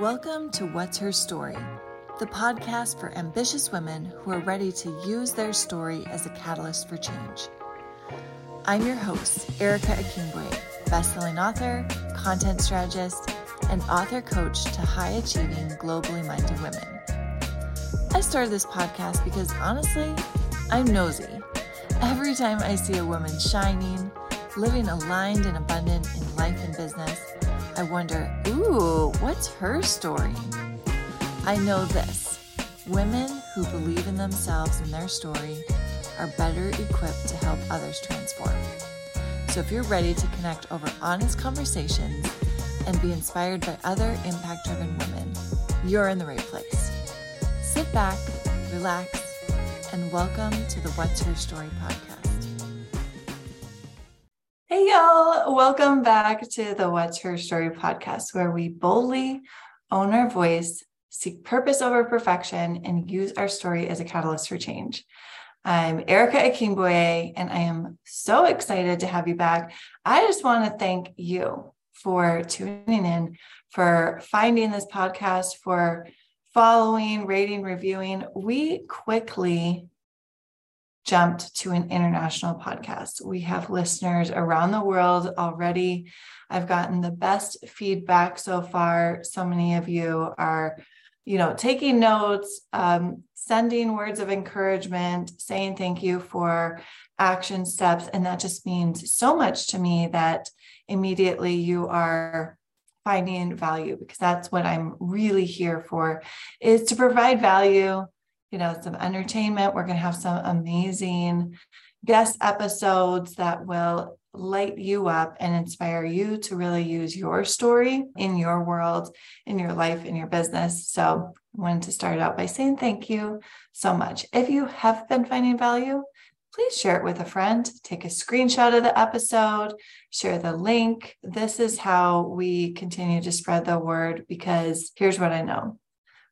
Welcome to What's Her Story, the podcast for ambitious women who are ready to use their story as a catalyst for change. I'm your host, Erica Akingboye, bestselling author, content strategist, and author coach to high achieving, globally minded women. I started this podcast because honestly, I'm nosy. Every time I see a woman shining, living aligned and abundant in life and business, I wonder, ooh, what's her story? I know this women who believe in themselves and their story are better equipped to help others transform. So if you're ready to connect over honest conversations and be inspired by other impact driven women, you're in the right place. Sit back, relax, and welcome to the What's Her Story podcast. Y'all. Welcome back to the What's Her Story podcast, where we boldly own our voice, seek purpose over perfection, and use our story as a catalyst for change. I'm Erica Akingboye, and I am so excited to have you back. I just want to thank you for tuning in, for finding this podcast, for following, rating, reviewing. We quickly jumped to an international podcast. We have listeners around the world already. I've gotten the best feedback so far. So many of you are, you know, taking notes, um, sending words of encouragement, saying thank you for action steps. And that just means so much to me that immediately you are finding value because that's what I'm really here for is to provide value you know, some entertainment. We're going to have some amazing guest episodes that will light you up and inspire you to really use your story in your world, in your life, in your business. So I wanted to start out by saying thank you so much. If you have been finding value, please share it with a friend. Take a screenshot of the episode, share the link. This is how we continue to spread the word because here's what I know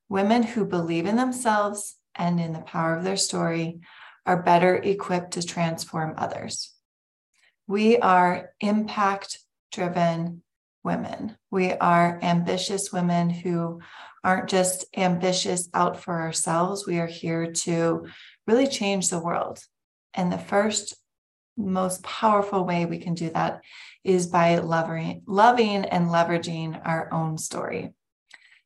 women who believe in themselves and in the power of their story are better equipped to transform others. We are impact driven women. We are ambitious women who aren't just ambitious out for ourselves. We are here to really change the world. And the first most powerful way we can do that is by loving, loving and leveraging our own story.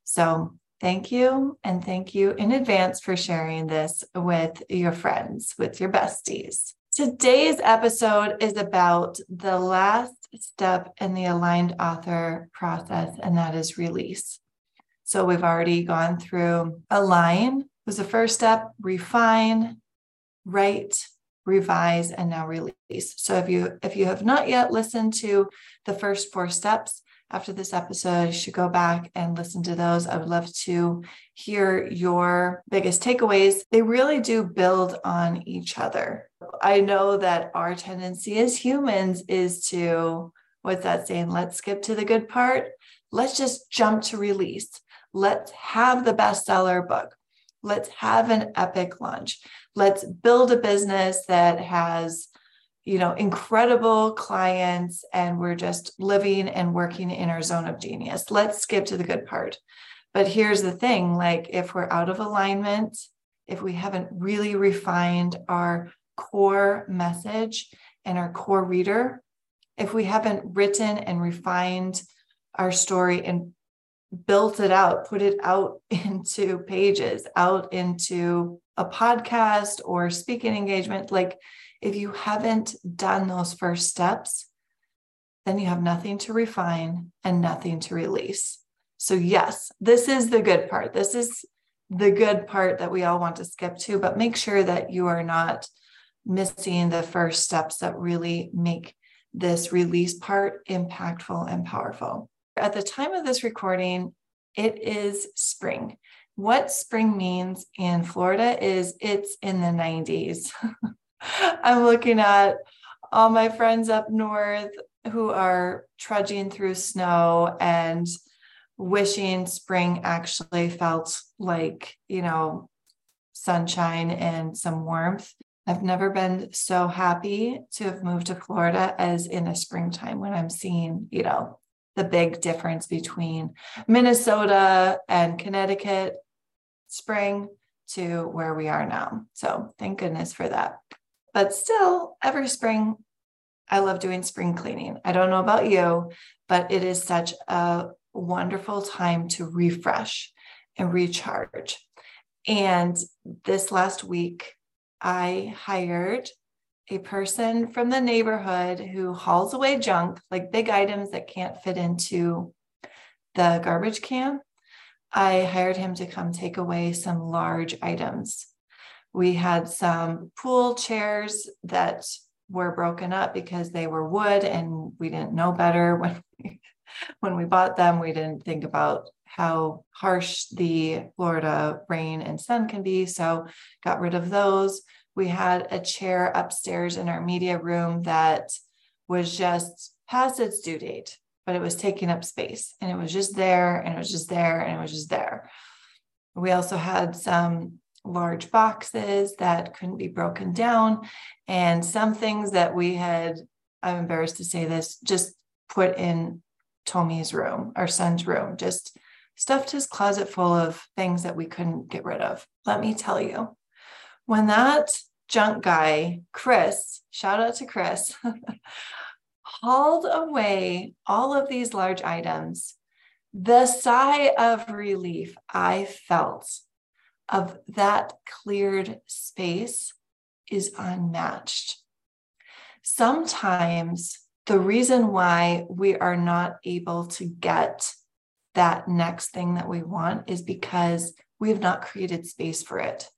So Thank you. And thank you in advance for sharing this with your friends, with your besties. Today's episode is about the last step in the aligned author process, and that is release. So we've already gone through align was the first step, refine, write, revise, and now release. So if you if you have not yet listened to the first four steps, after this episode, you should go back and listen to those. I would love to hear your biggest takeaways. They really do build on each other. I know that our tendency as humans is to, what's that saying? Let's skip to the good part. Let's just jump to release. Let's have the bestseller book. Let's have an epic launch. Let's build a business that has you know, incredible clients and we're just living and working in our zone of genius. Let's skip to the good part. But here's the thing like, if we're out of alignment, if we haven't really refined our core message and our core reader, if we haven't written and refined our story and built it out, put it out into pages, out into a podcast or speaking engagement, like if you haven't done those first steps, then you have nothing to refine and nothing to release. So, yes, this is the good part. This is the good part that we all want to skip to, but make sure that you are not missing the first steps that really make this release part impactful and powerful. At the time of this recording, it is spring. What spring means in Florida is it's in the 90s. I'm looking at all my friends up north who are trudging through snow and wishing spring actually felt like, you know, sunshine and some warmth. I've never been so happy to have moved to Florida as in the springtime when I'm seeing, you know, the big difference between Minnesota and Connecticut spring to where we are now. So thank goodness for that. But still, every spring, I love doing spring cleaning. I don't know about you, but it is such a wonderful time to refresh and recharge. And this last week, I hired a person from the neighborhood who hauls away junk, like big items that can't fit into the garbage can. I hired him to come take away some large items. We had some pool chairs that were broken up because they were wood and we didn't know better when we, when we bought them. We didn't think about how harsh the Florida rain and sun can be. So got rid of those. We had a chair upstairs in our media room that was just past its due date, but it was taking up space and it was just there and it was just there and it was just there. We also had some large boxes that couldn't be broken down and some things that we had, I'm embarrassed to say this, just put in Tommy's room, our son's room, just stuffed his closet full of things that we couldn't get rid of. Let me tell you, when that junk guy, Chris, shout out to Chris, hauled away all of these large items, the sigh of relief I felt of that cleared space is unmatched. Sometimes the reason why we are not able to get that next thing that we want is because we have not created space for it.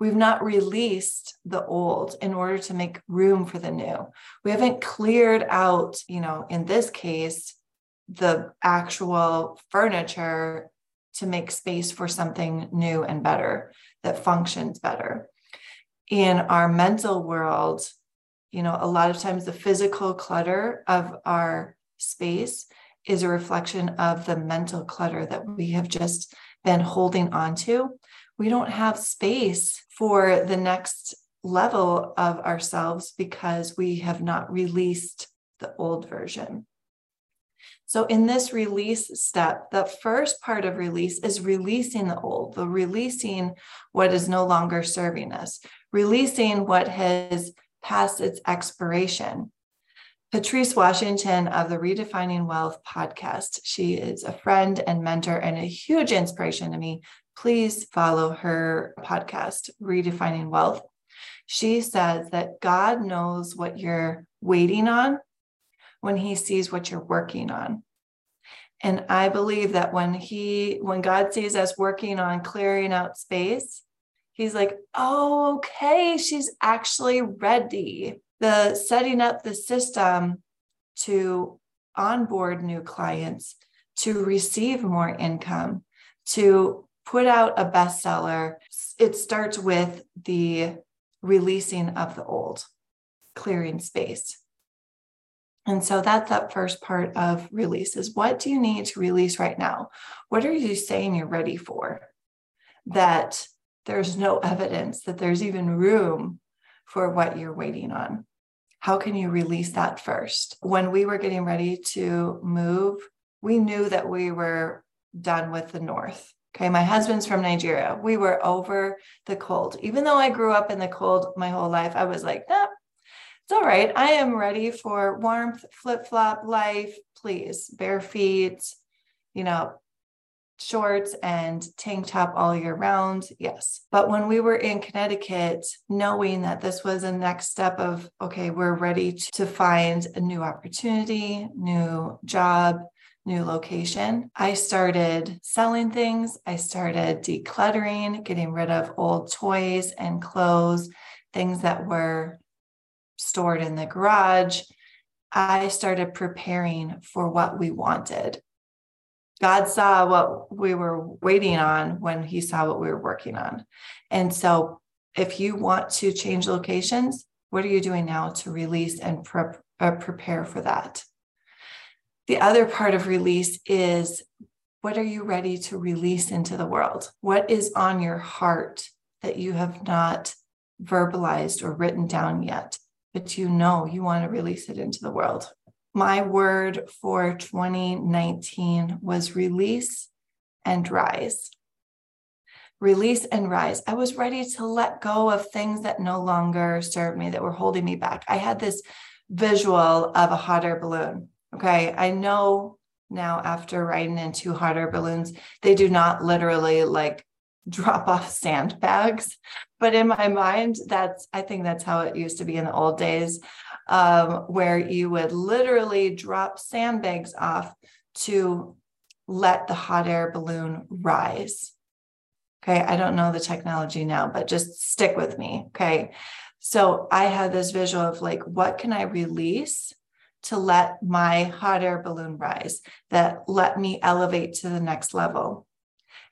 We've not released the old in order to make room for the new. We haven't cleared out, you know, in this case, the actual furniture to make space for something new and better that functions better. In our mental world, you know, a lot of times the physical clutter of our space is a reflection of the mental clutter that we have just been holding on to. We don't have space for the next level of ourselves because we have not released the old version. So, in this release step, the first part of release is releasing the old, the releasing what is no longer serving us, releasing what has passed its expiration. Patrice Washington of the Redefining Wealth podcast. She is a friend and mentor and a huge inspiration to me please follow her podcast, Redefining Wealth. She says that God knows what you're waiting on when he sees what you're working on. And I believe that when he, when God sees us working on clearing out space, he's like, oh, okay, she's actually ready. The setting up the system to onboard new clients, to receive more income, to put out a bestseller, it starts with the releasing of the old, clearing space. And so that's that first part of release is what do you need to release right now? What are you saying you're ready for? That there's no evidence that there's even room for what you're waiting on. How can you release that first? When we were getting ready to move, we knew that we were done with the North. Okay, my husband's from Nigeria. We were over the cold. Even though I grew up in the cold my whole life, I was like, nah, it's all right. I am ready for warmth, flip flop life, please. Bare feet, you know, shorts and tank top all year round. Yes. But when we were in Connecticut, knowing that this was a next step of, okay, we're ready to find a new opportunity, new job, new location, I started selling things. I started decluttering, getting rid of old toys and clothes, things that were stored in the garage. I started preparing for what we wanted. God saw what we were waiting on when he saw what we were working on. And so, if you want to change locations, what are you doing now to release and pre- uh, prepare for that? The other part of release is what are you ready to release into the world? What is on your heart that you have not verbalized or written down yet, but you know you want to release it into the world? my word for 2019 was release and rise. Release and rise. I was ready to let go of things that no longer served me, that were holding me back. I had this visual of a hot air balloon. Okay. I know now after riding in two hot air balloons, they do not literally like drop off sandbags. But in my mind, that's, I think that's how it used to be in the old days, um, where you would literally drop sandbags off to let the hot air balloon rise. Okay. I don't know the technology now, but just stick with me. Okay. So I had this visual of like, what can I release to let my hot air balloon rise that let me elevate to the next level?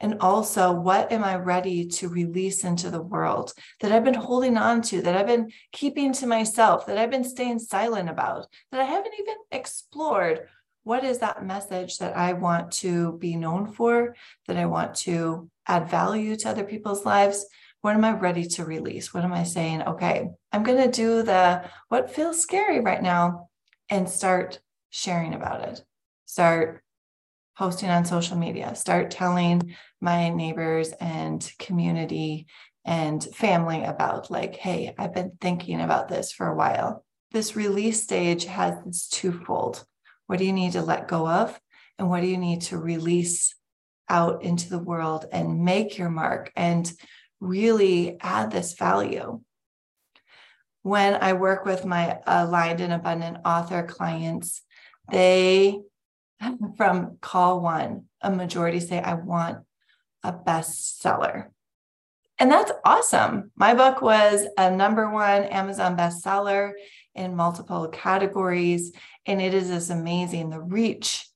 And also, what am I ready to release into the world that I've been holding on to, that I've been keeping to myself, that I've been staying silent about, that I haven't even explored? What is that message that I want to be known for, that I want to add value to other people's lives? What am I ready to release? What am I saying? Okay, I'm going to do the what feels scary right now and start sharing about it. Start posting on social media, start telling my neighbors and community and family about, like, hey, I've been thinking about this for a while. This release stage has this twofold. What do you need to let go of? And what do you need to release out into the world and make your mark and really add this value? When I work with my aligned and abundant author clients, they from call one, a majority say, I want a bestseller. And that's awesome. My book was a number one Amazon bestseller in multiple categories. And it is just amazing the reach,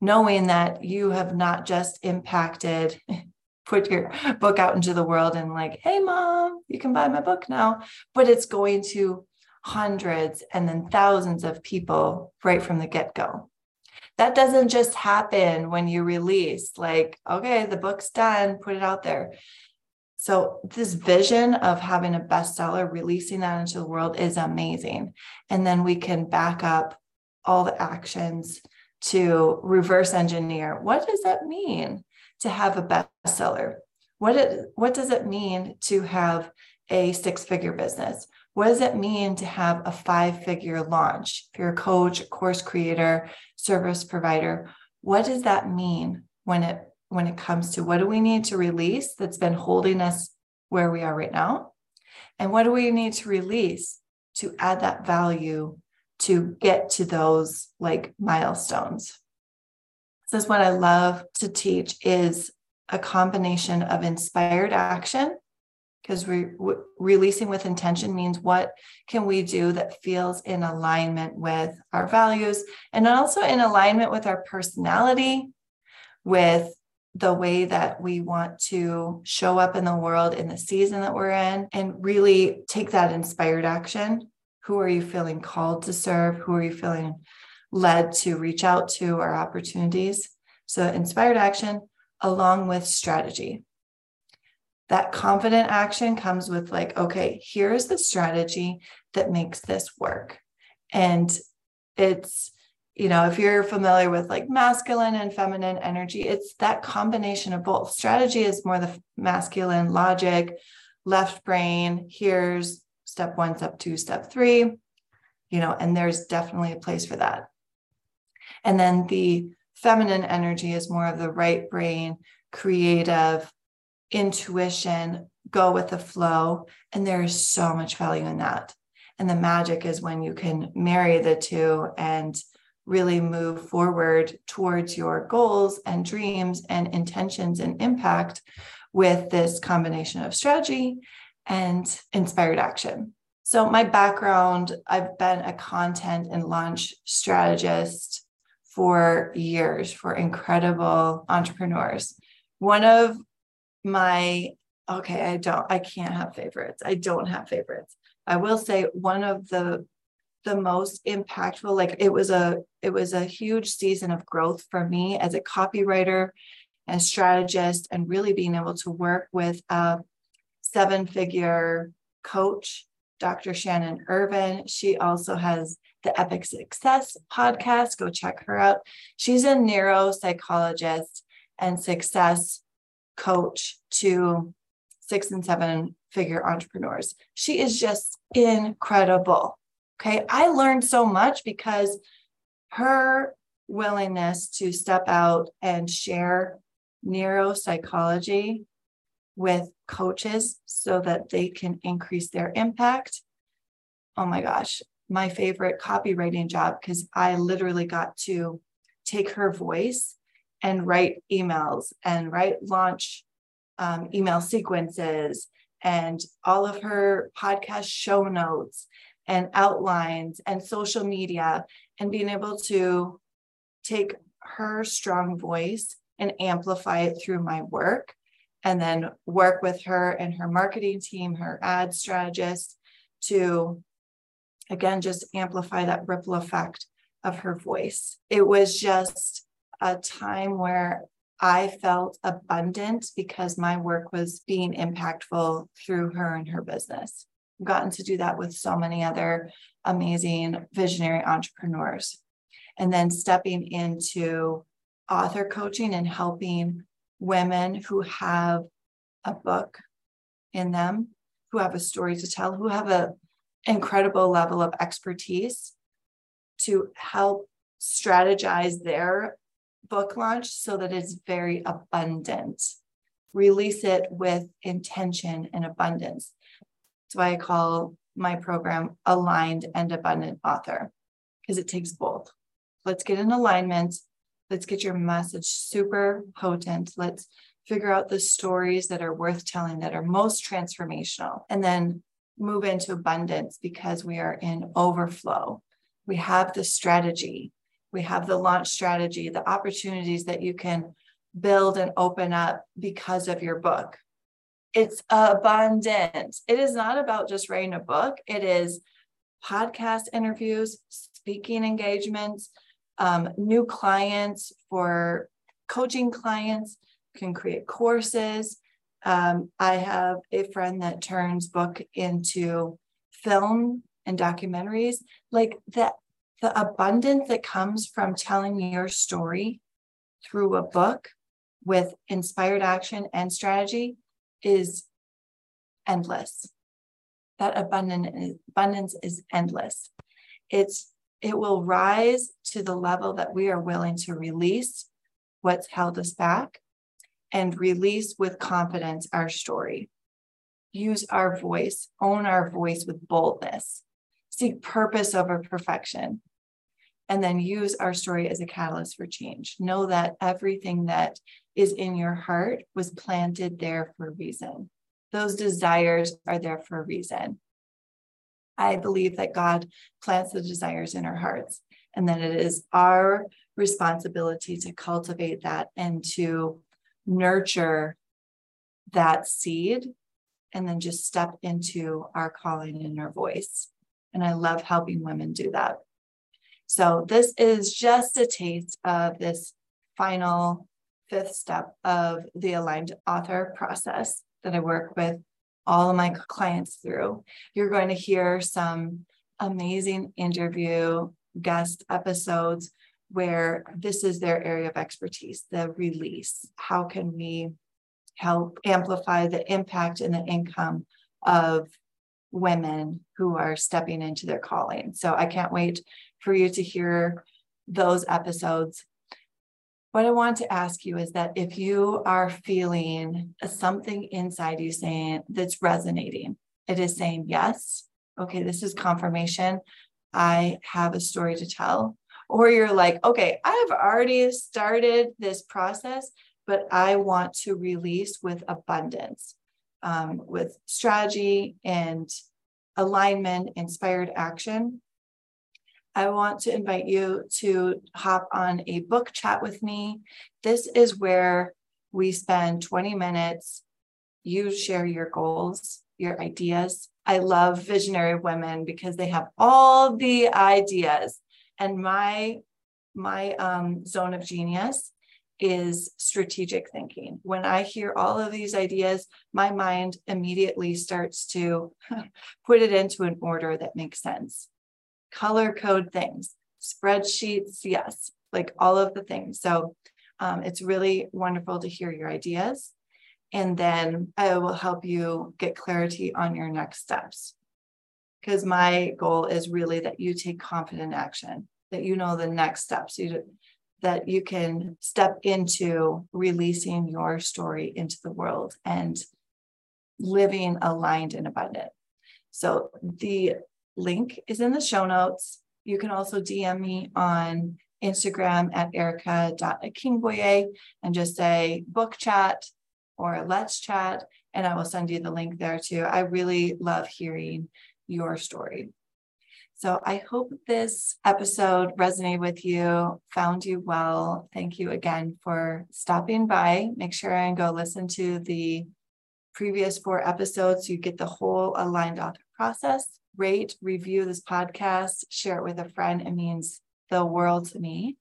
knowing that you have not just impacted, put your book out into the world and, like, hey, mom, you can buy my book now, but it's going to hundreds and then thousands of people right from the get go that doesn't just happen when you release, like, okay, the book's done, put it out there. So, this vision of having a bestseller, releasing that into the world is amazing. And then we can back up all the actions to reverse engineer. What does that mean to have a bestseller? What, it, what does it mean to have a six figure business? What does it mean to have a five figure launch? If you're a coach, course creator, service provider, what does that mean when it when it comes to what do we need to release that's been holding us where we are right now? And what do we need to release to add that value to get to those like milestones? This is what I love to teach is a combination of inspired action because re- w- releasing with intention means what can we do that feels in alignment with our values and also in alignment with our personality with the way that we want to show up in the world in the season that we're in and really take that inspired action. Who are you feeling called to serve? Who are you feeling led to reach out to our opportunities? So inspired action along with strategy that confident action comes with like okay here's the strategy that makes this work. And it's you know if you're familiar with like masculine and feminine energy it's that combination of both. Strategy is more the masculine logic left brain here's step 1 step 2 step 3 you know and there's definitely a place for that. And then the feminine energy is more of the right brain creative intuition, go with the flow. And there is so much value in that. And the magic is when you can marry the two and really move forward towards your goals and dreams and intentions and impact with this combination of strategy and inspired action. So, my background I've been a content and launch strategist for years for incredible entrepreneurs. One of my okay i don't i can't have favorites i don't have favorites i will say one of the the most impactful like it was a it was a huge season of growth for me as a copywriter and strategist and really being able to work with a seven figure coach dr shannon irvine she also has the Epic Success podcast. Go check her out. She's a neuropsychologist and success coach to six and seven figure entrepreneurs. She is just incredible. Okay. I learned so much because her willingness to step out and share neuropsychology with coaches so that they can increase their impact. Oh my gosh, my favorite copywriting job because I literally got to take her voice and write emails and write launch um, email sequences and all of her podcast show notes and outlines and social media and being able to take her strong voice and amplify it through my work and then work with her and her marketing team, her ad strategist to again just amplify that ripple effect of her voice. It was just a time where I felt abundant because my work was being impactful through her and her business. I've gotten to do that with so many other amazing visionary entrepreneurs. And then stepping into author coaching and helping women who have a book in them, who have a story to tell, who have an incredible level of expertise to help strategize their book launch so that it's very abundant. Release it with intention and abundance. That's why I call my program Aligned and Abundant Author, because it takes both. Let's get in alignment. Let's get your message super potent. Let's figure out the stories that are worth telling, that are most transformational, and then move into abundance because we are in overflow. We have the strategy, we have the launch strategy, the opportunities that you can build and open up because of your book. It's abundant. It is not about just writing a book, it is podcast interviews, speaking engagements, um, new clients for coaching clients, can create courses. Um, I have a friend that turns book into film and documentaries. Like that the abundance that comes from telling your story through a book with inspired action and strategy is endless. That abundant, abundance is endless. It's it will rise to the level that we are willing to release what's held us back and release with confidence our story. Use our voice, own our voice with boldness, seek purpose over perfection, and then use our story as a catalyst for change. Know that everything that is in your heart was planted there for a reason. Those desires are there for a reason. I believe that God plants the desires in our hearts, and that it is our responsibility to cultivate that and to nurture that seed and then just step into our calling and our voice. And I love helping women do that. So, this is just a taste of this final fifth step of the aligned author process that I work with all of my clients through. You're going to hear some amazing interview guest episodes where this is their area of expertise the release. How can we help amplify the impact and the income of women who are stepping into their calling? So I can't wait for you to hear those episodes. What I want to ask you is that if you are feeling something inside you saying that's resonating, it is saying, yes, okay, this is confirmation. I have a story to tell or you're like, okay, I've already started this process, but I want to release with abundance, um, with strategy and alignment, inspired action. I want to invite you to hop on a book chat with me. This is where we spend 20 minutes. You share your goals, your ideas. I love visionary women because they have all the ideas and my my um, zone of genius is strategic thinking. When I hear all of these ideas, my mind immediately starts to put it into an order that makes sense. Color code things, spreadsheets, yes, like all of the things. So um, it's really wonderful to hear your ideas. And then I will help you get clarity on your next steps. Because my goal is really that you take confident action, that you know the next steps, you, that you can step into releasing your story into the world and living aligned and abundant. So the link is in the show notes. You can also DM me on Instagram at erica.akingboye and just say book chat or let's chat, and I will send you the link there too. I really love hearing your story. So I hope this episode resonated with you, found you well. Thank you again for stopping by. Make sure and go listen to the previous four episodes so you get the whole aligned author process. Rate, review this podcast, share it with a friend. It means the world to me.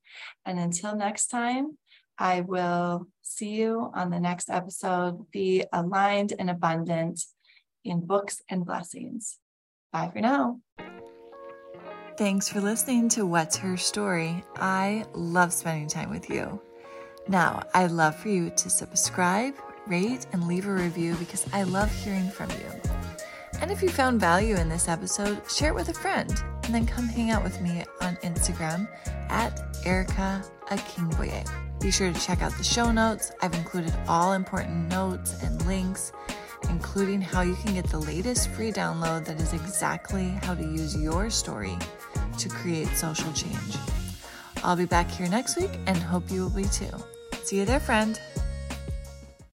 And until next time, I will see you on the next episode. Be aligned and abundant in books and blessings. Bye for now. Thanks for listening to What's Her Story. I love spending time with you. Now, I'd love for you to subscribe, rate, and leave a review because I love hearing from you. And if you found value in this episode, share it with a friend and then come hang out with me on Instagram at Erica Akingboye. Be sure to check out the show notes. I've included all important notes and links, including how you can get the latest free download that is exactly how to use your story to create social change. I'll be back here next week and hope you will be too. See you there, friend.